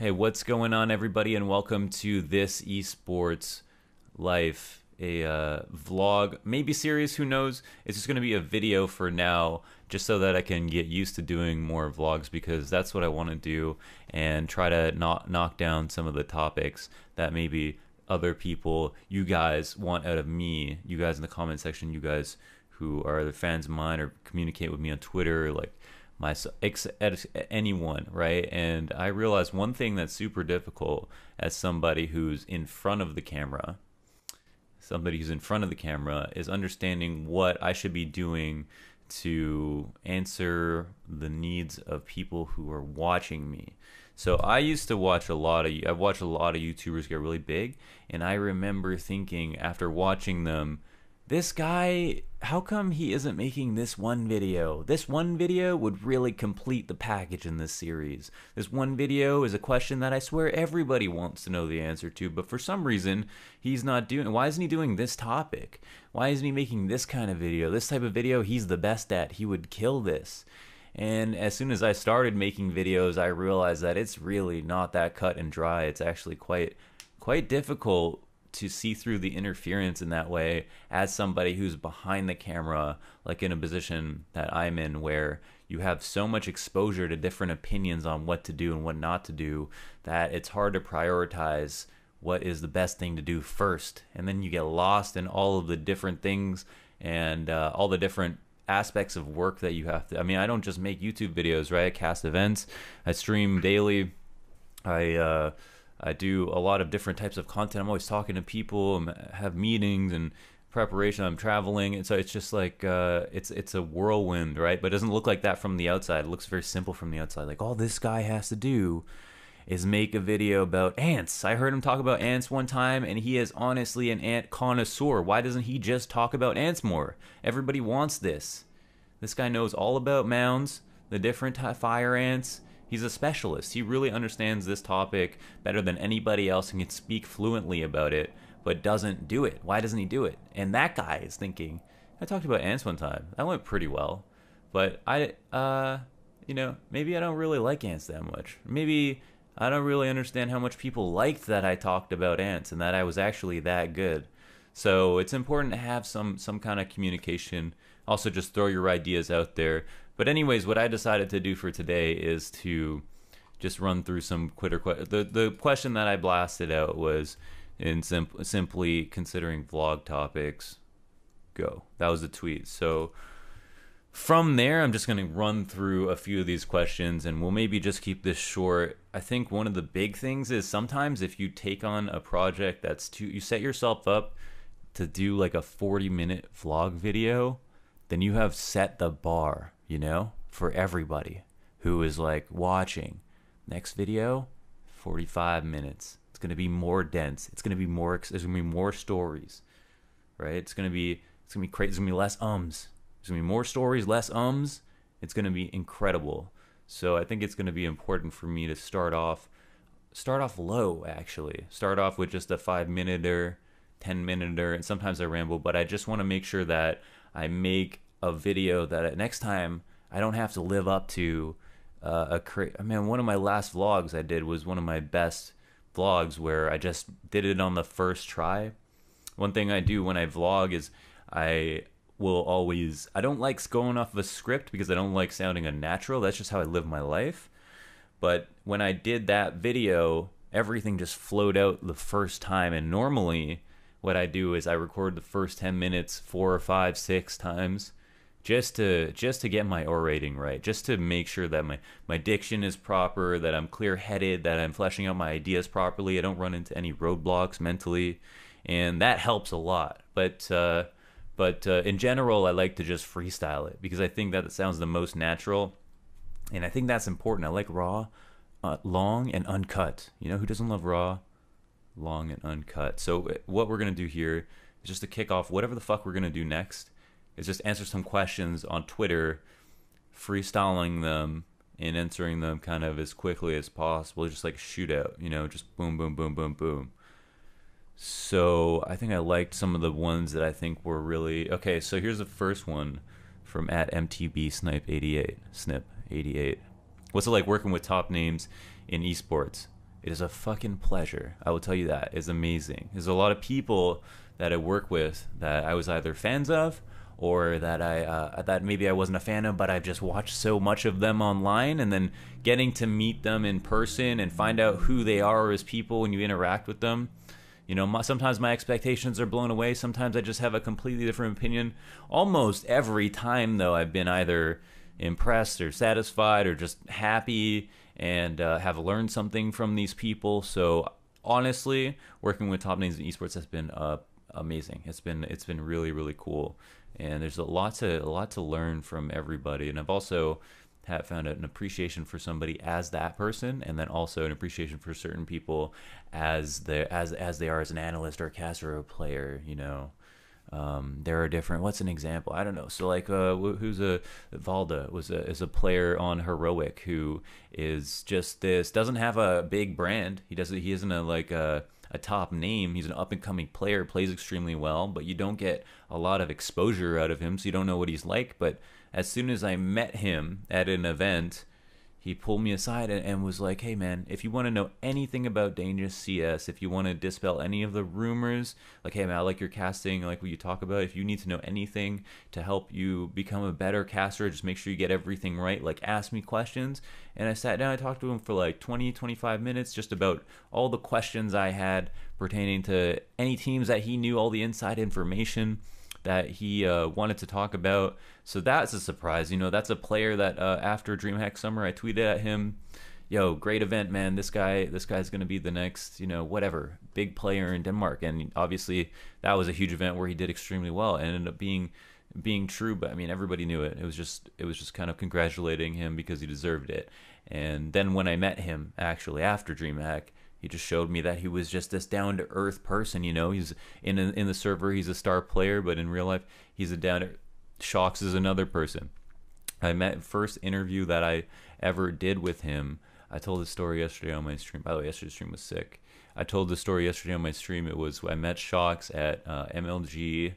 Hey, what's going on, everybody, and welcome to this esports life, a uh, vlog, maybe series. Who knows? It's just going to be a video for now, just so that I can get used to doing more vlogs because that's what I want to do and try to not knock down some of the topics that maybe other people, you guys, want out of me. You guys in the comment section, you guys who are the fans of mine or communicate with me on Twitter, like my anyone, right? And I realized one thing that's super difficult as somebody who's in front of the camera, somebody who's in front of the camera, is understanding what I should be doing to answer the needs of people who are watching me. So I used to watch a lot of I've watched a lot of YouTubers get really big, and I remember thinking after watching them this guy, how come he isn't making this one video? This one video would really complete the package in this series. This one video is a question that I swear everybody wants to know the answer to, but for some reason, he's not doing Why isn't he doing this topic? Why isn't he making this kind of video? This type of video he's the best at. He would kill this. And as soon as I started making videos, I realized that it's really not that cut and dry. It's actually quite quite difficult to see through the interference in that way as somebody who's behind the camera, like in a position that I'm in where you have so much exposure to different opinions on what to do and what not to do that it's hard to prioritize what is the best thing to do first. And then you get lost in all of the different things and uh, all the different aspects of work that you have to. I mean, I don't just make YouTube videos, right? I cast events, I stream daily. I, uh, I do a lot of different types of content. I'm always talking to people, I have meetings and preparation. I'm traveling, and so it's just like uh, it's it's a whirlwind, right? But it doesn't look like that from the outside. It looks very simple from the outside. Like all this guy has to do is make a video about ants. I heard him talk about ants one time, and he is honestly an ant connoisseur. Why doesn't he just talk about ants more? Everybody wants this. This guy knows all about mounds, the different fire ants He's a specialist. He really understands this topic better than anybody else and can speak fluently about it, but doesn't do it. Why doesn't he do it? And that guy is thinking, I talked about ants one time. That went pretty well. But I, uh, you know, maybe I don't really like ants that much. Maybe I don't really understand how much people liked that I talked about ants and that I was actually that good. So it's important to have some some kind of communication. Also, just throw your ideas out there. But anyways, what I decided to do for today is to just run through some quitter. Que- the the question that I blasted out was in sim- simply considering vlog topics. Go. That was the tweet. So from there, I'm just going to run through a few of these questions and we'll maybe just keep this short. I think one of the big things is sometimes if you take on a project that's too, you set yourself up to do like a 40 minute vlog video, then you have set the bar you know, for everybody who is like watching. Next video, 45 minutes. It's going to be more dense. It's going to be more, there's going to be more stories, right? It's going to be, it's going to be crazy. There's going to be less ums. There's going to be more stories, less ums. It's going to be incredible. So I think it's going to be important for me to start off, start off low actually. Start off with just a five minute or 10 minute or, and sometimes I ramble, but I just want to make sure that I make a video that next time I don't have to live up to uh, a cra- I mean, one of my last vlogs I did was one of my best vlogs where I just did it on the first try. One thing I do when I vlog is I will always I don't like going off of a script because I don't like sounding unnatural. That's just how I live my life. But when I did that video, everything just flowed out the first time and normally what I do is I record the first 10 minutes four or five, six times just to just to get my orating right, just to make sure that my my diction is proper, that I'm clear-headed, that I'm fleshing out my ideas properly. I don't run into any roadblocks mentally, and that helps a lot. But uh, but uh, in general, I like to just freestyle it because I think that it sounds the most natural, and I think that's important. I like raw, uh, long, and uncut. You know who doesn't love raw, long, and uncut? So uh, what we're gonna do here is just to kick off whatever the fuck we're gonna do next is just answer some questions on Twitter, freestyling them and answering them kind of as quickly as possible, just like shootout, you know, just boom, boom, boom, boom, boom. So I think I liked some of the ones that I think were really okay. So here's the first one from at MTB Snipe 88 Snip 88. What's it like working with top names in esports? It is a fucking pleasure. I will tell you that. It's amazing. There's a lot of people that I work with that I was either fans of or that I uh, that maybe I wasn't a fan of, but I've just watched so much of them online, and then getting to meet them in person and find out who they are as people when you interact with them. You know, my, sometimes my expectations are blown away. Sometimes I just have a completely different opinion. Almost every time, though, I've been either impressed or satisfied or just happy and uh, have learned something from these people. So honestly, working with top names in esports has been uh, amazing. It's been it's been really really cool, and there's a lot to a lot to learn from everybody. And I've also have found an appreciation for somebody as that person, and then also an appreciation for certain people as they as as they are as an analyst or a a player. You know, um, there are different. What's an example? I don't know. So like, uh, who's a Valde was a is a player on heroic who is just this doesn't have a big brand. He doesn't. He isn't a like a a top name. He's an up and coming player, plays extremely well, but you don't get a lot of exposure out of him, so you don't know what he's like. But as soon as I met him at an event, he pulled me aside and, and was like, "Hey, man, if you want to know anything about Danish CS, if you want to dispel any of the rumors, like, hey, man, I like your casting, like what you talk about. If you need to know anything to help you become a better caster, just make sure you get everything right. Like, ask me questions." And I sat down, I talked to him for like 20, 25 minutes, just about all the questions I had pertaining to any teams that he knew, all the inside information that he uh, wanted to talk about. So that's a surprise. You know, that's a player that uh, after DreamHack Summer, I tweeted at him, "Yo, great event, man! This guy, this guy's to be the next, you know, whatever, big player in Denmark." And obviously, that was a huge event where he did extremely well and ended up being being true. But I mean, everybody knew it. It was just, it was just kind of congratulating him because he deserved it. And then when I met him actually after DreamHack, he just showed me that he was just this down to earth person. You know, he's in in the server, he's a star player, but in real life, he's a down to shox is another person. I met first interview that I ever did with him. I told the story yesterday on my stream. By the way, yesterday's stream was sick. I told the story yesterday on my stream. It was I met shox at uh, MLG,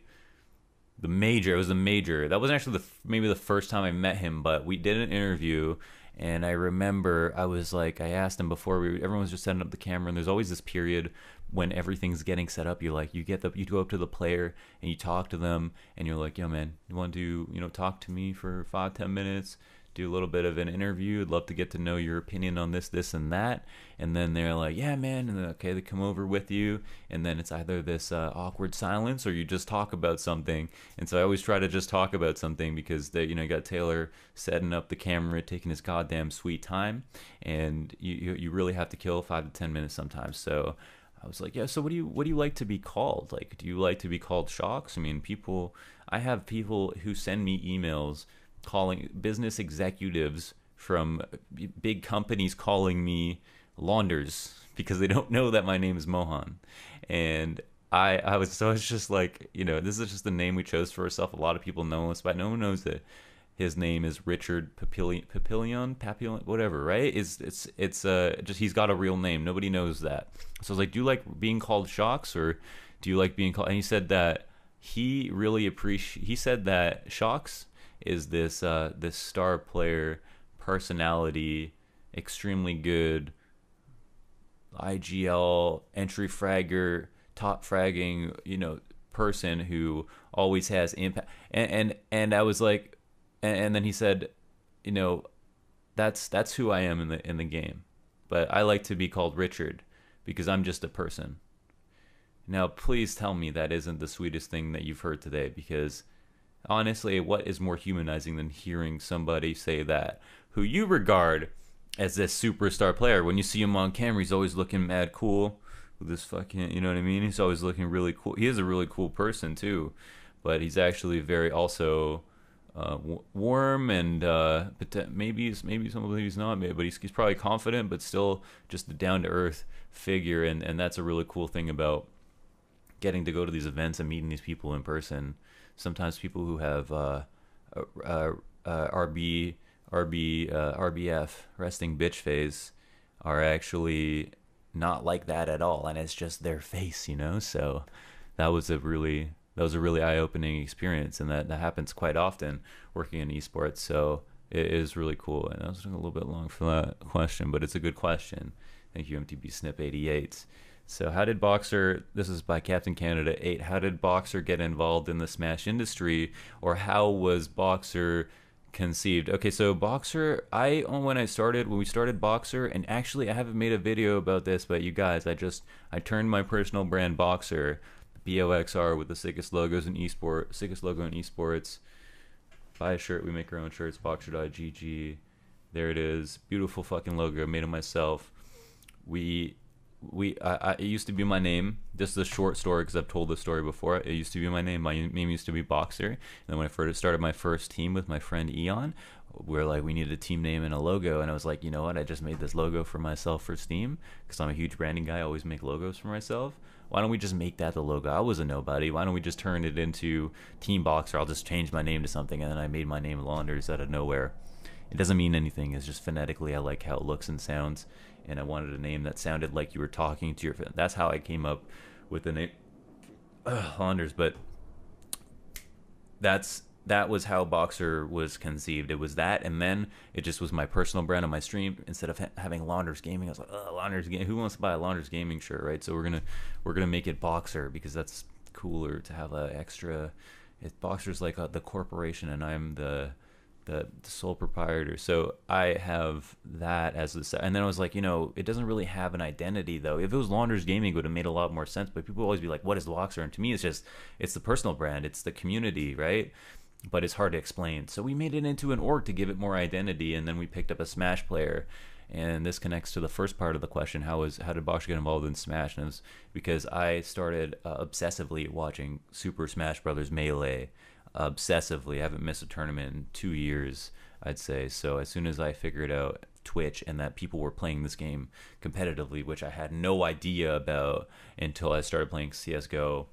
the major. It was the major. That wasn't actually the maybe the first time I met him, but we did an interview and I remember I was like, I asked him before we, everyone was just setting up the camera, and there's always this period when everything's getting set up. You like, you get the, you go up to the player and you talk to them, and you're like, yo, man, you want to, you know, talk to me for five, ten minutes? Do a little bit of an interview. I'd love to get to know your opinion on this, this, and that. And then they're like, yeah, man. And okay, they come over with you. And then it's either this uh, awkward silence or you just talk about something. And so I always try to just talk about something because they, you know, you got Taylor setting up the camera, taking his goddamn sweet time. And you, you, you really have to kill five to 10 minutes sometimes. So, I was like, yeah. So what do you what do you like to be called? Like, do you like to be called shox? I mean, people. I have people who send me emails calling business executives from big companies calling me Launders because they don't know that my name is Mohan. And I, I was so it's just like, you know, this is just the name we chose for ourselves. A lot of people know us, but no one knows that his name is Richard Papillion, Papillion, Papillon, whatever, right? It's it's it's uh just he's got a real name. Nobody knows that. So I was like, do you like being called shox or do you like being called? And he said that he really appreciate. He said that shox is this uh, this star player personality, extremely good IGL entry fragger, top fragging, you know, person who always has impact. And and, and I was like, and, and then he said, you know, that's that's who I am in the in the game, but I like to be called Richard because I'm just a person. Now, please tell me that isn't the sweetest thing that you've heard today because honestly, what is more humanizing than hearing somebody say that who you regard as this superstar player? When you see him on camera, he's always looking mad cool with this fucking, you know what I mean? He's always looking really cool. He is a really cool person too, but he's actually very also uh, warm and uh, maybe he's, maybe some of he's not, but he's, he's probably confident, but still just a down to earth figure, and and that's a really cool thing about getting to go to these events and meeting these people in person sometimes people who have uh, uh, uh, RB RB uh, RBF resting bitch face are actually not like that at all, and it's just their face, you know. So that was a really that was a really eye opening experience, and that that happens quite often working in esports. So it is really cool, and I was a little bit long for that question, but it's a good question. Thank you, MTB Snip 88. So, how did Boxer, this is by Captain Canada 8, how did Boxer get involved in the Smash industry, or how was Boxer conceived? Okay, so Boxer, I, uh, when I started, when we started Boxer, and actually I haven't made a video about this, but you guys, I just, I turned my personal brand Boxer, B-O-X-R, with the sickest logos in esports, sickest logo in esports. Buy a shirt, we make our own shirts, boxer.gg. There it is. Beautiful fucking logo, made it myself. We we I, I, it used to be my name. This is a short story because I've told this story before. It used to be my name. My name used to be Boxer. And then when I first started my first team with my friend Eon, we are like we needed a team name and a logo, and I was like, you know what? I just made this logo for myself for Steam because I'm a huge branding guy. I always make logos for myself. Why don't we just make that the logo? I was a nobody. Why don't we just turn it into Team Boxer? I'll just change my name to something, and then I made my name Launders out of nowhere. It doesn't mean anything. It's just phonetically I like how it looks and sounds and I wanted a name that sounded like you were talking to your. That's how I came up with the name uh, Launders. But that's that was how Boxer was conceived. It was that, and then it just was my personal brand on my stream. Instead of ha- having Launders Gaming, I was like, Launders Gaming. Who wants to buy a Launders Gaming shirt, right? So we're gonna we're gonna make it Boxer because that's cooler to have a extra. It Boxer's like a, the corporation, and I'm the the, the sole proprietor. So I have that as the and then I was like, you know, it doesn't really have an identity though. If it was Launders Gaming, it would have made a lot more sense. But people always be like, what is Boxer? And to me, it's just it's the personal brand, it's the community, right? But it's hard to explain. So we made it into an org to give it more identity, and then we picked up a Smash player. And this connects to the first part of the question: How was how did Boxer get involved in Smash? And it was because I started uh, obsessively watching Super Smash Brothers Melee obsessively. I haven't missed a tournament in two years, I'd say. So as soon as I figured out Twitch and that people were playing this game competitively, which I had no idea about until I started playing CS:GO.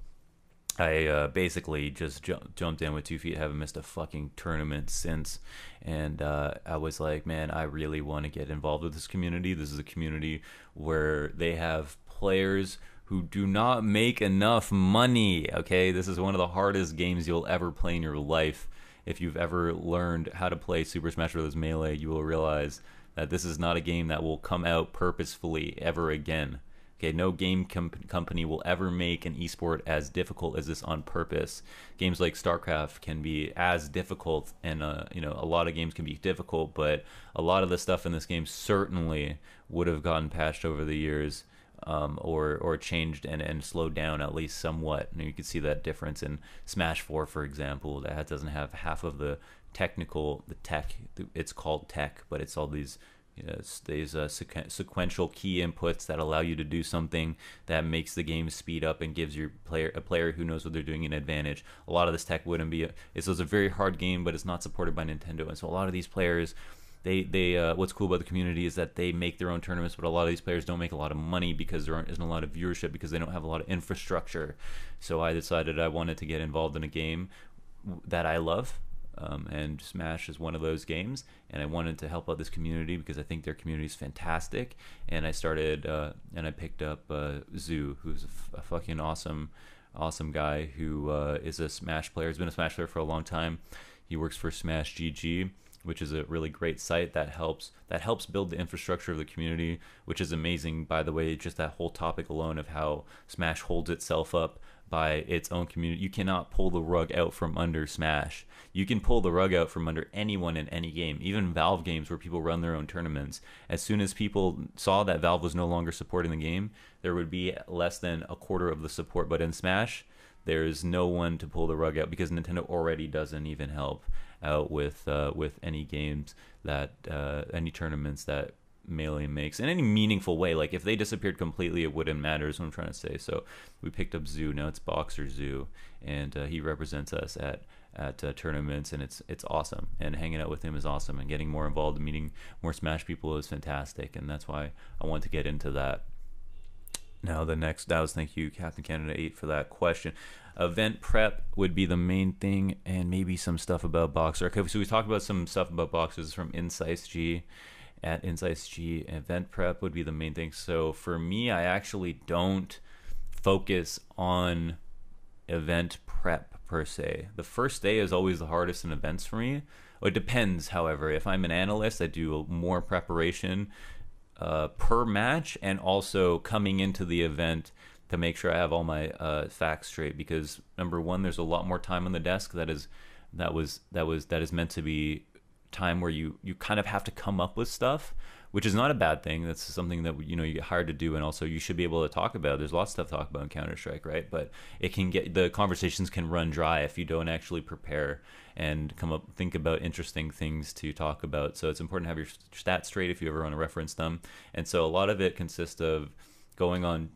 I uh, basically just ju- jumped in with two feet. Haven't missed a fucking tournament since, and uh, I was like, man, I really want to get involved with this community. This is a community where they have players who do not make enough money. Okay, this is one of the hardest games you'll ever play in your life. If you've ever learned how to play Super Smash Bros. Melee, you will realize that this is not a game that will come out purposefully ever again. Okay, no game com- company will ever make an esport as difficult as this on purpose. Games like StarCraft can be as difficult, and uh, you know a lot of games can be difficult, but a lot of the stuff in this game certainly would have gotten patched over the years um, or or changed and, and slowed down at least somewhat. And you can see that difference in Smash 4, for example, that doesn't have half of the technical, the tech. It's called tech, but it's all these you know, these uh, sequ- sequential key inputs that allow you to do something that makes the game speed up and gives your player a player who knows what they're doing an advantage. A lot of this tech wouldn't be. A, it's, it's a very hard game, but it's not supported by Nintendo, and so a lot of these players they they uh, what's cool about the community is that they make their own tournaments, but a lot of these players don't make a lot of money because there isn't a lot of viewership because they don't have a lot of infrastructure. So I decided I wanted to get involved in a game that I love. Um, and Smash is one of those games, and I wanted to help out this community because I think their community is fantastic. And I started, uh, and I picked up uh, Zoo, who's a, f- a fucking awesome, awesome guy who uh, is a Smash player. He's been a Smash player for a long time. He works for Smash GG, which is a really great site that helps that helps build the infrastructure of the community, which is amazing. By the way, just that whole topic alone of how Smash holds itself up by its own community. You cannot pull the rug out from under Smash. You can pull the rug out from under anyone in any game, even Valve games where people run their own tournaments. As soon as people saw that Valve was no longer supporting the game, there would be less than a quarter of the support. But in Smash, there's no one to pull the rug out because Nintendo already doesn't even help out with uh, with any games that uh, any tournaments that Melee makes in any meaningful way. Like if they disappeared completely, it wouldn't matter. Is what I'm trying to say. So we picked up Zoo. Now it's Boxer Zoo, and uh, he represents us at at uh, tournaments, and it's it's awesome. And hanging out with him is awesome, and getting more involved, and meeting more Smash people is fantastic. And that's why I want to get into that. Now the next was thank you Captain Canada Eight for that question event prep would be the main thing, and maybe some stuff about Boxer. Okay, so we talked about some stuff about boxers from Insights G. At Insights G, event prep would be the main thing. So for me, I actually don't focus on event prep per se. The first day is always the hardest in events for me. It depends, however. If I'm an analyst, I do more preparation uh, per match and also coming into the event to make sure I have all my uh, facts straight because number one, there's a lot more time on the desk that is that was that was that is meant to be time where you you kind of have to come up with stuff which is not a bad thing. That's something that you know you get hired to do and also you should be able to talk about there's lots of stuff to talk about in counter-strike right? But it can get the conversations can run dry if you don't actually prepare and come up think about interesting things to talk about. So it's important to have your stats straight if you ever want to reference them. And so a lot of it consists of going on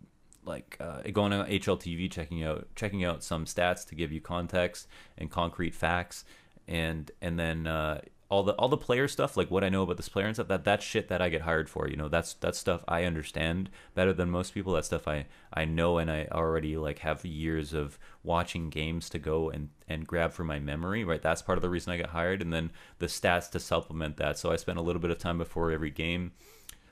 like uh, going on HLTV, checking out checking out some stats to give you context and concrete facts, and and then uh, all the all the player stuff, like what I know about this player and stuff. That that's shit that I get hired for. You know, that's that's stuff I understand better than most people. That stuff I I know and I already like have years of watching games to go and and grab for my memory. Right, that's part of the reason I got hired, and then the stats to supplement that. So I spent a little bit of time before every game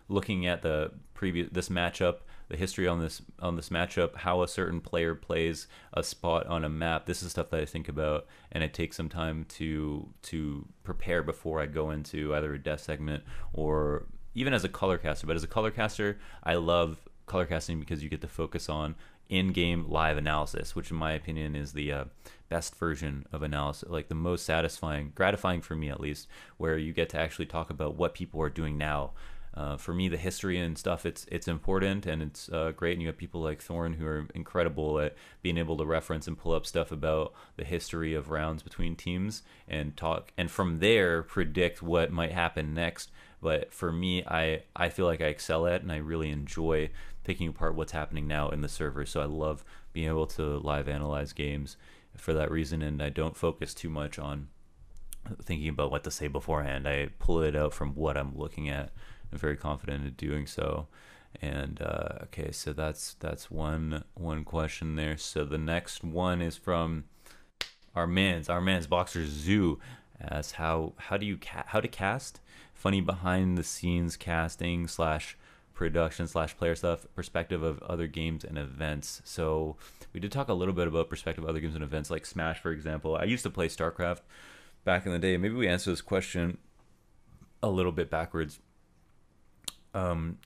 looking at the previous this matchup the history on this on this matchup, how a certain player plays a spot on a map. This is stuff that I think about, and it takes some time to to prepare before I go into either a death segment or even as a color caster. But as a color caster, I love color casting because you get to focus on in-game live analysis, which in my opinion is the uh, best version of analysis, like the most satisfying, gratifying for me at least, where you get to actually talk about what people are doing now uh, for me, the history and stuff, it's it's important and it's uh, great. And you have people like Thorin who are incredible at being able to reference and pull up stuff about the history of rounds between teams and talk, and from there predict what might happen next. But for me, I I feel like I excel at and I really enjoy picking apart what's happening now in the server. So I love being able to live analyze games for that reason, and I don't focus too much on thinking about what to say beforehand. I pull it out from what I'm looking at I'm very confident in doing so. And uh, okay, so that's that's one one question there. So the next one is from our man's our man's boxer zoo. As how how do you ca- how to cast funny behind the scenes casting slash production slash player stuff perspective of other games and events. So we did talk a little bit about perspective of other games and events like Smash, for example. I used to play StarCraft back in the day. Maybe we answer this question a little bit backwards um,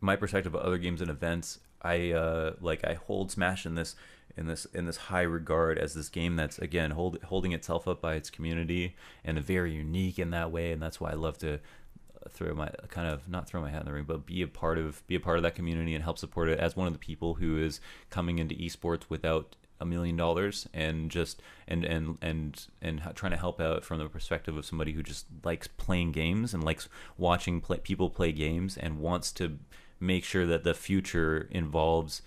my perspective of other games and events, I uh, like I hold Smash in this in this in this high regard as this game that's again hold, holding itself up by its community and a very unique in that way, and that's why I love to throw my kind of not throw my hat in the ring, but be a part of be a part of that community and help support it as one of the people who is coming into esports without a million dollars and just and and and and trying to help out from the perspective of somebody who just likes playing games and likes watching play, people play games and wants to make sure that the future involves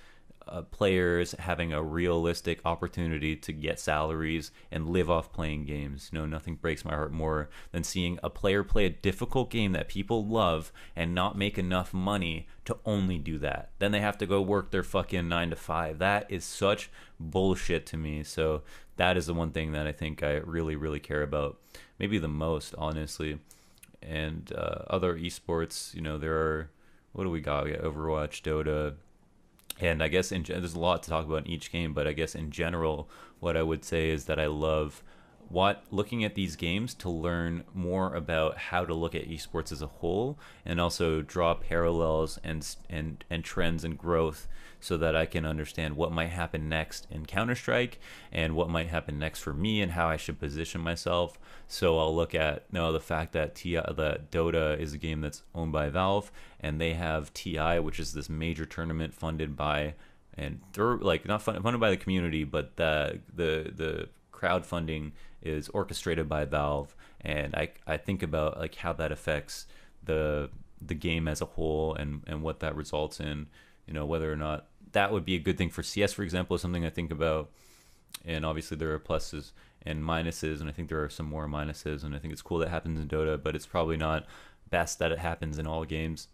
uh, players having a realistic opportunity to get salaries and live off playing games. No, nothing breaks my heart more than seeing a player play a difficult game that people love and not make enough money to only do that. Then they have to go work their fucking 9 to 5. That is such bullshit to me. So that is the one thing that I think I really really care about. Maybe the most, honestly. And uh, other esports, you know, there are what do we got? We got Overwatch, Dota, and I guess in, there's a lot to talk about in each game, but I guess in general, what I would say is that I love what looking at these games to learn more about how to look at esports as a whole, and also draw parallels and and and trends and growth so that I can understand what might happen next in Counter Strike and what might happen next for me and how I should position myself. So I'll look at you know, the fact that TI, that Dota is a game that's owned by Valve and they have TI, which is this major tournament funded by and through like not funded by the community, but the the the crowdfunding is orchestrated by Valve, and I I think about like how that affects the the game as a whole and and what that results in you know whether or not that would be a good thing for CS, for example, is something I think about. And obviously, there are pluses and minuses, and I think there are some more minuses. And I think it's cool that happens in Dota, but it's probably not best that it happens in all games.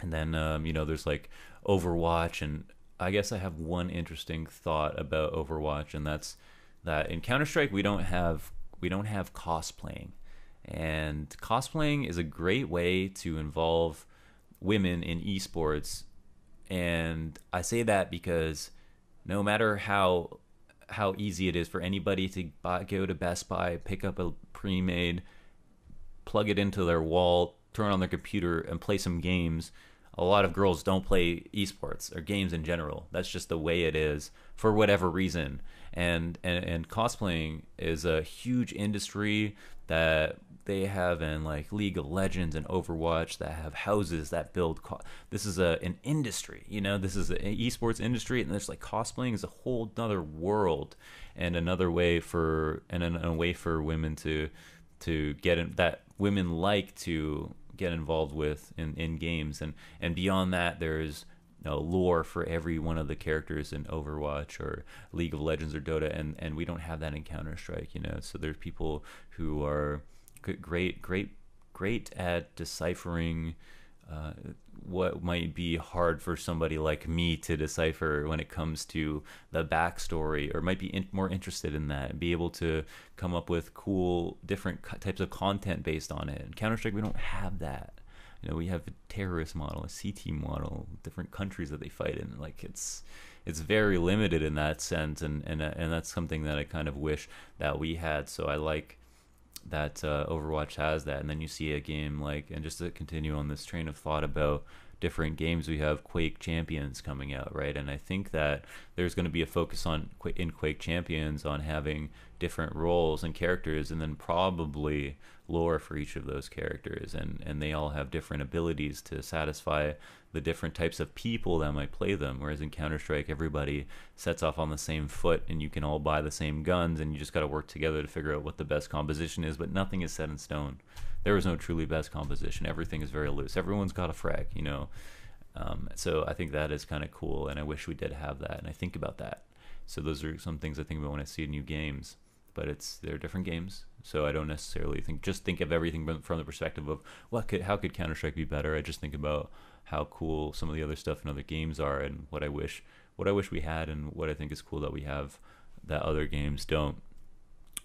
And then, um, you know, there's like Overwatch, and I guess I have one interesting thought about Overwatch, and that's that in Counter Strike we don't have we don't have cosplaying, and cosplaying is a great way to involve women in esports. And I say that because no matter how how easy it is for anybody to buy, go to Best Buy, pick up a pre-made, plug it into their wall, turn on their computer, and play some games a lot of girls don't play esports or games in general. That's just the way it is for whatever reason. And and, and cosplaying is a huge industry that they have in like League of Legends and Overwatch that have houses that build. Co- this is a an industry, you know. This is an esports industry, and there's like cosplaying is a whole other world and another way for and a, a way for women to to get in, that women like to get involved with in, in games and and beyond that there's lore for every one of the characters in Overwatch or League of Legends or Dota, and, and we don't have that in Counter Strike, you know. So there's people who are great, great, great at deciphering uh, what might be hard for somebody like me to decipher when it comes to the backstory, or might be in, more interested in that, be able to come up with cool, different types of content based on it. Counter Strike, we don't have that. You know, we have a terrorist model, a CT model, different countries that they fight in. Like it's it's very limited in that sense, and and and that's something that I kind of wish that we had. So I like that uh, Overwatch has that, and then you see a game like, and just to continue on this train of thought about different games, we have Quake Champions coming out, right? And I think that there's going to be a focus on in Quake Champions on having different roles and characters, and then probably lore for each of those characters, and and they all have different abilities to satisfy the different types of people that might play them. Whereas in Counter Strike, everybody sets off on the same foot, and you can all buy the same guns, and you just got to work together to figure out what the best composition is. But nothing is set in stone. There is no truly best composition. Everything is very loose. Everyone's got a frag, you know. Um, so I think that is kind of cool, and I wish we did have that. And I think about that. So those are some things I think about when I see new games. But it's they're different games, so I don't necessarily think just think of everything from the perspective of what could how could Counter Strike be better. I just think about how cool some of the other stuff in other games are and what I wish what I wish we had and what I think is cool that we have that other games don't.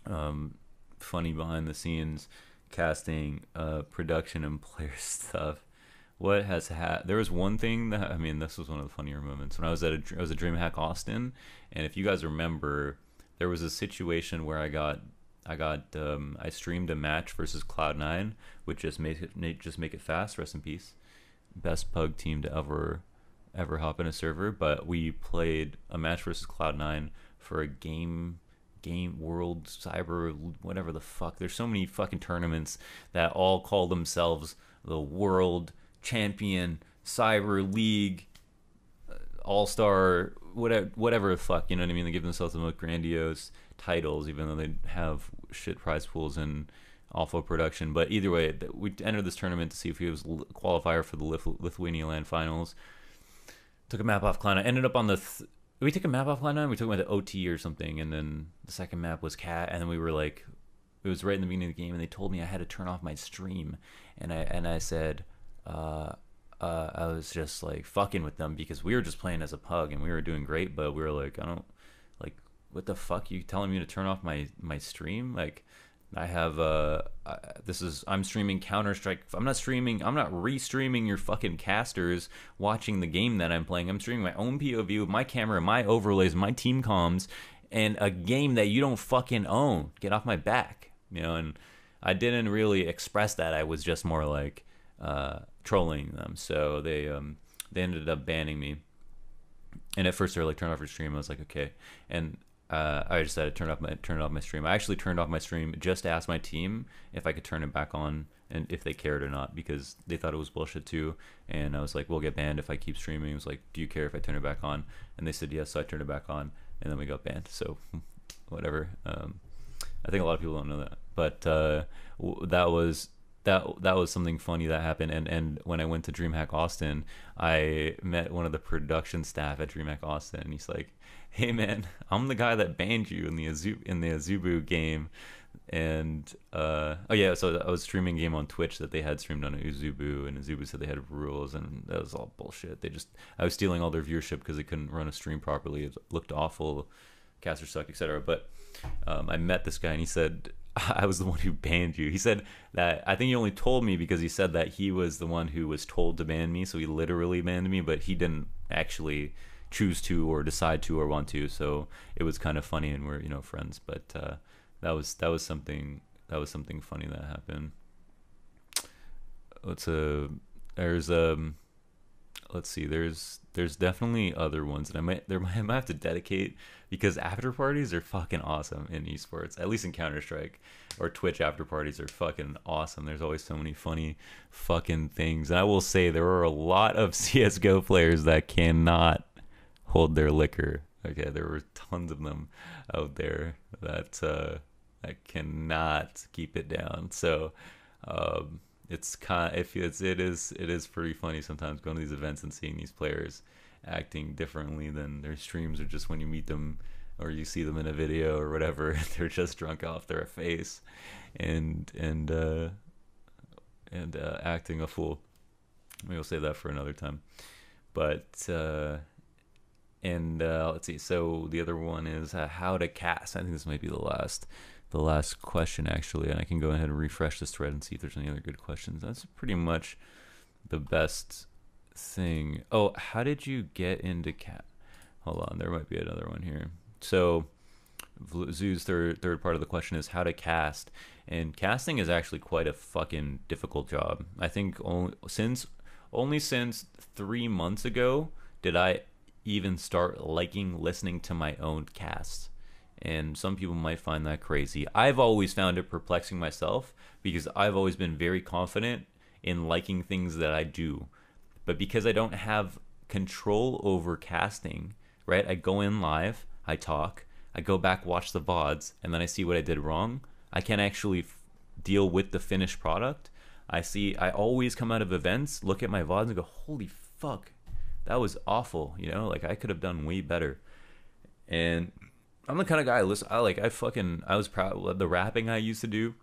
Um, funny behind the scenes casting, uh, production, and player stuff. What has had? There was one thing that I mean, this was one of the funnier moments when I was at a, I was at DreamHack Austin, and if you guys remember, there was a situation where I got I got um, I streamed a match versus Cloud Nine, which just make it just make it fast. Rest in peace best pug team to ever ever hop in a server, but we played a match versus Cloud9 for a game game world cyber whatever the fuck. There's so many fucking tournaments that all call themselves the world champion cyber league uh, all-star whatever whatever the fuck, you know what I mean? They give themselves the most grandiose titles even though they have shit prize pools and awful production. But either way, we entered this tournament to see if he was qualifier for the Lithuania LAN Finals. Took a map off Cloud9. Ended up on the. Th- we took a map off Cloud9. We took him to OT or something, and then the second map was Cache, and then we were like, it was right in the beginning of the game, and they told me I had to turn off my stream, and I and I said. Uh, uh, I was just like fucking with them because we were just playing as a pug and we were doing great, but we were like, I don't like what the fuck you telling me to turn off my my stream like I have uh, this is I'm streaming Counter Strike. I'm not streaming. I'm not re-streaming your fucking casters watching the game that I'm playing. I'm streaming my own POV with my camera, my overlays, my team comms, and a game that you don't fucking own. Get off my back, you know. And I didn't really express that. I was just more like uh, trolling them. So they um, they ended up banning me. And at first they were like, "Turn off your stream." I was like, "Okay." And uh, I decided to turn off my turn off my stream. I actually turned off my stream just to ask my team if I could turn it back on and if they cared or not because they thought it was bullshit too. And I was like, "We'll get banned if I keep streaming." It was like, "Do you care if I turn it back on?" And they said yes, so I turned it back on, and then we got banned. So whatever. Um, I think a lot of people don't know that, but uh, that was that that was something funny that happened and and when I went to DreamHack Austin I met one of the production staff at DreamHack Austin and he's like hey man, I'm the guy that banned you in the Azu- in the Azubu game, and uh, oh yeah, so I was streaming game on Twitch that they had streamed on Azubu, and Azubu said they had rules, and that was all bullshit. They just I was stealing all their viewership because they couldn't run a stream properly. It looked awful, caster sucked, etc. But um, I met this guy, and he said. I was the one who banned you. He said that I think he only told me because he said that he was the one who was told to ban me, so he literally banned me, but he didn't actually choose to or decide to or want to. So it was kind of funny, and we're you know friends. But uh, that was that was something that was something funny that happened. What's a there's um let's see. There's there's definitely other ones, and I might there might, I might have to dedicate because after parties are fucking awesome in esports. At least in Counter Strike or Twitch after parties are fucking awesome. There's always so many funny fucking things. And I will say there are a lot of CS:GO players that cannot hold their liquor. Okay, there were tons of them out there that uh, that cannot keep it down. So. Um, it's kind of, if it's it is it is pretty funny sometimes going to these events and seeing these players acting differently than their streams or just when you meet them or you see them in a video or whatever they're just drunk off their face and and uh and uh, acting a fool. We'll save that for another time. But uh and uh let's see. So the other one is uh, how to cast. I think this might be the last the last question actually, and I can go ahead and refresh this thread and see if there's any other good questions. That's pretty much the best thing. Oh, how did you get into cat? Hold on, there might be another one here. So, Zoo's third third part of the question is how to cast, and casting is actually quite a fucking difficult job. I think only since only since three months ago did I even start liking listening to my own casts and some people might find that crazy. I've always found it perplexing myself because I've always been very confident in liking things that I do. But because I don't have control over casting, right? I go in live, I talk, I go back watch the VODs and then I see what I did wrong. I can't actually f- deal with the finished product. I see I always come out of events, look at my VODs and go, "Holy fuck. That was awful." You know, like I could have done way better. And I'm the kind of guy I listen. I like. I fucking. I was proud the rapping I used to do.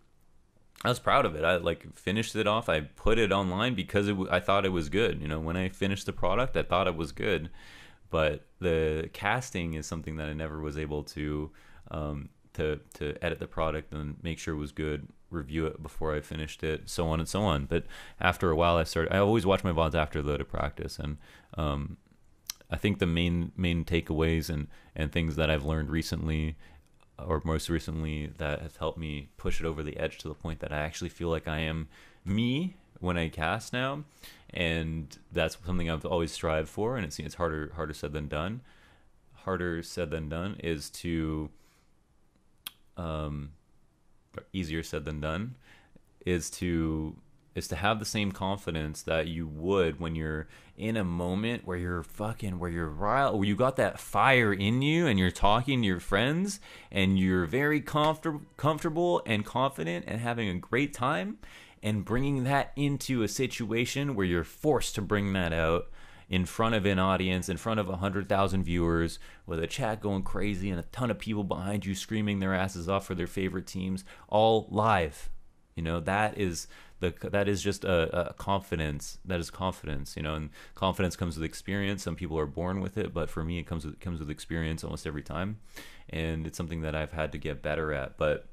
I was proud of it. I like finished it off. I put it online because it, I thought it was good. You know, when I finished the product, I thought it was good. But the casting is something that I never was able to um, to to edit the product and make sure it was good, review it before I finished it, so on and so on. But after a while, I started. I always watch my vods after the to practice, and um, I think the main main takeaways and and things that I've learned recently or most recently that have helped me push it over the edge to the point that I actually feel like I am me when I cast now, and that's something I've always strived for. And it's it's harder harder said than done. Harder said than done is to um, easier said than done is to is to have the same confidence that you would when you're in a moment where you're fucking where you're riled where you got that fire in you and you're talking to your friends and you're very comfortable comfortable and confident and having a great time and bringing that into a situation where you're forced to bring that out in front of an audience, in front of 100,000 viewers, with a chat going crazy and a ton of people behind you screaming their asses off for their favorite teams, all live. You know, that is the that is just a, a, confidence that is confidence you know and confidence comes with experience. Some people are born with it but for me it comes with comes with experience almost every time. And it's something that I've had to get better at. But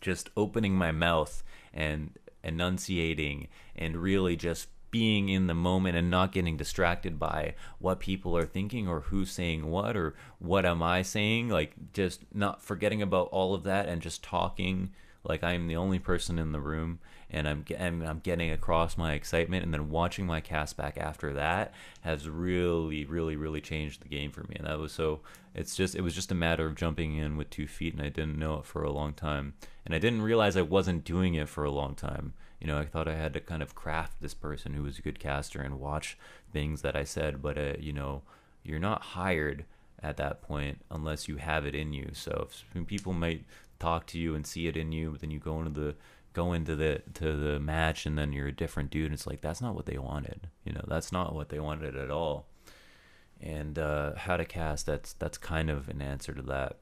just opening my mouth and enunciating and really just being in the moment and not getting distracted by what people are thinking or who's saying what or what am I saying like just not forgetting about all of that and just talking like I'm the only person in the room and I'm, I'm, I'm getting across my excitement and then watching my cast back after that has really really really changed the game for me. And that was so it's just it was just a matter of jumping in with two feet and I didn't know it for a long time. And I didn't realize I wasn't doing it for a long time. You know I thought I had to kind of craft this person who was a good caster and watch things that I said but uh, you know you're not hired at that point unless you have it in you so if, people might talk to you and see it in you, but then you go into the go into the to the match and then you're a different dude. And it's like that's not what they wanted. You know, that's not what they wanted at all. And uh, how to cast that's that's kind of an answer to that.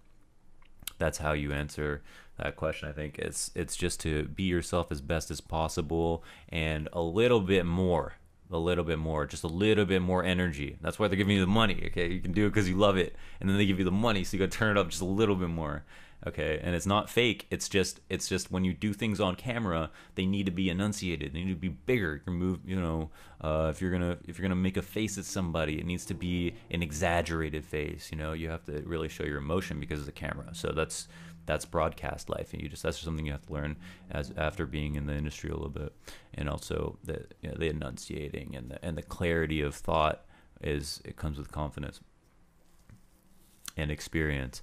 That's how you answer that question. I think it's it's just to be yourself as best as possible and a little bit more a little bit more, just a little bit more energy. That's why they're giving you the money. Okay, you can do it because you love it, and then they give you the money, so you got to turn it up just a little bit more okay and it's not fake it's just it's just when you do things on camera they need to be enunciated they need to be bigger you move you know uh, if you're gonna if you're gonna make a face at somebody it needs to be an exaggerated face you know you have to really show your emotion because of the camera so that's that's broadcast life and you just that's just something you have to learn as after being in the industry a little bit and also the you know, the enunciating and the and the clarity of thought is it comes with confidence and experience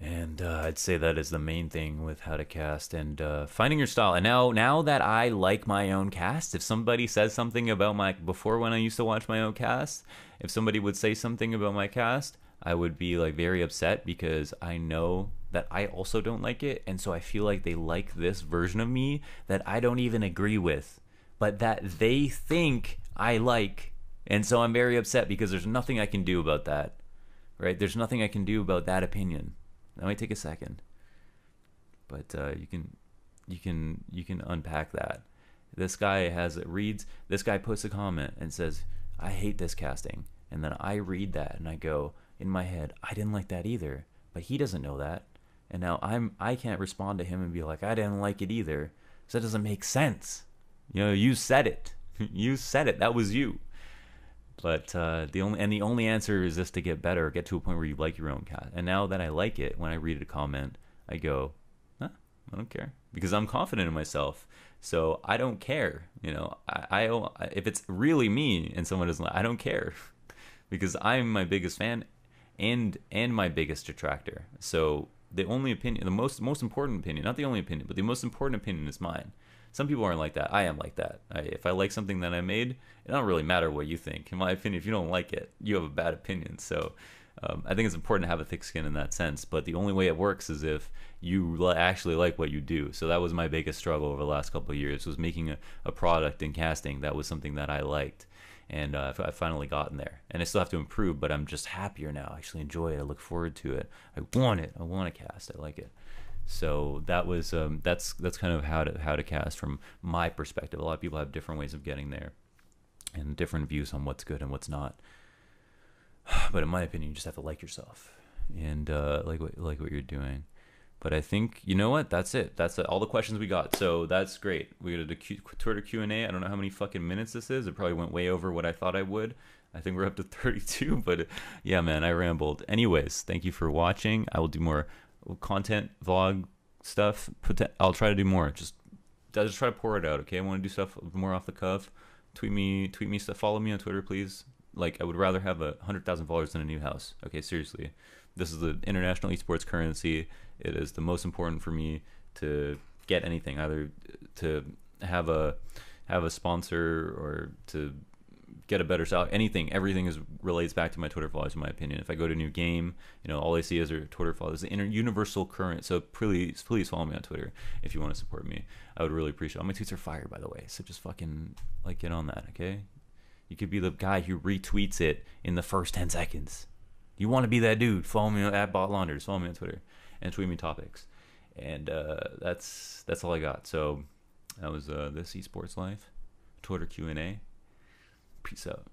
and uh, I'd say that is the main thing with how to cast and uh, finding your style. And now, now that I like my own cast, if somebody says something about my before when I used to watch my own cast, if somebody would say something about my cast, I would be like very upset because I know that I also don't like it, and so I feel like they like this version of me that I don't even agree with, but that they think I like, and so I'm very upset because there's nothing I can do about that. Right? There's nothing I can do about that opinion that might take a second, but uh, you can you can you can unpack that. This guy has it reads. This guy puts a comment and says, "I hate this casting," and then I read that and I go in my head, "I didn't like that either," but he doesn't know that, and now I'm I can't respond to him and be like, "I didn't like it either," so that doesn't make sense. You know, you said it. you said it. That was you. But uh, the only and the only answer is just to get better, get to a point where you like your own cat. And now that I like it, when I read a comment, I go, huh, I don't care because I'm confident in myself. So I don't care. You know, I, I if it's really me and someone doesn't, I don't care because I'm my biggest fan and and my biggest detractor. So the only opinion, the most most important opinion, not the only opinion, but the most important opinion is mine. Some people aren't like that. I am like that. I, if I like something that I made, it don't really matter what you think. In my opinion, if you don't like it, you have a bad opinion. So um, I think it's important to have a thick skin in that sense. But the only way it works is if you actually like what you do. So that was my biggest struggle over the last couple of years was making a, a product in casting that was something that I liked. And uh, I've finally gotten there, and I still have to improve. But I'm just happier now. I actually enjoy it. I look forward to it. I want it. I want to cast. I like it. So that was um, that's that's kind of how to how to cast from my perspective. A lot of people have different ways of getting there, and different views on what's good and what's not. But in my opinion, you just have to like yourself and uh, like what like what you're doing. But I think you know what? That's it. That's it. all the questions we got. So that's great. We got a Twitter Q and A. I don't know how many fucking minutes this is. It probably went way over what I thought I would. I think we're up to 32. But yeah, man, I rambled. Anyways, thank you for watching. I will do more content vlog stuff. I'll try to do more. Just I'll just try to pour it out. Okay, I want to do stuff more off the cuff. Tweet me, tweet me stuff. Follow me on Twitter, please. Like I would rather have a hundred thousand followers than a new house. Okay, seriously. This is the international esports currency. It is the most important for me to get anything, either to have a have a sponsor or to get a better salary. Anything, everything is relates back to my Twitter followers, in my opinion. If I go to a new game, you know, all I see is their Twitter followers. An universal current. So please, please follow me on Twitter if you want to support me. I would really appreciate. It. All my tweets are fire, by the way. So just fucking like get on that, okay? You could be the guy who retweets it in the first ten seconds. You want to be that dude? Follow me at Bot Launders. Follow me on Twitter and tweet me topics. And uh, that's that's all I got. So that was uh, this esports life, Twitter Q and A. Peace out.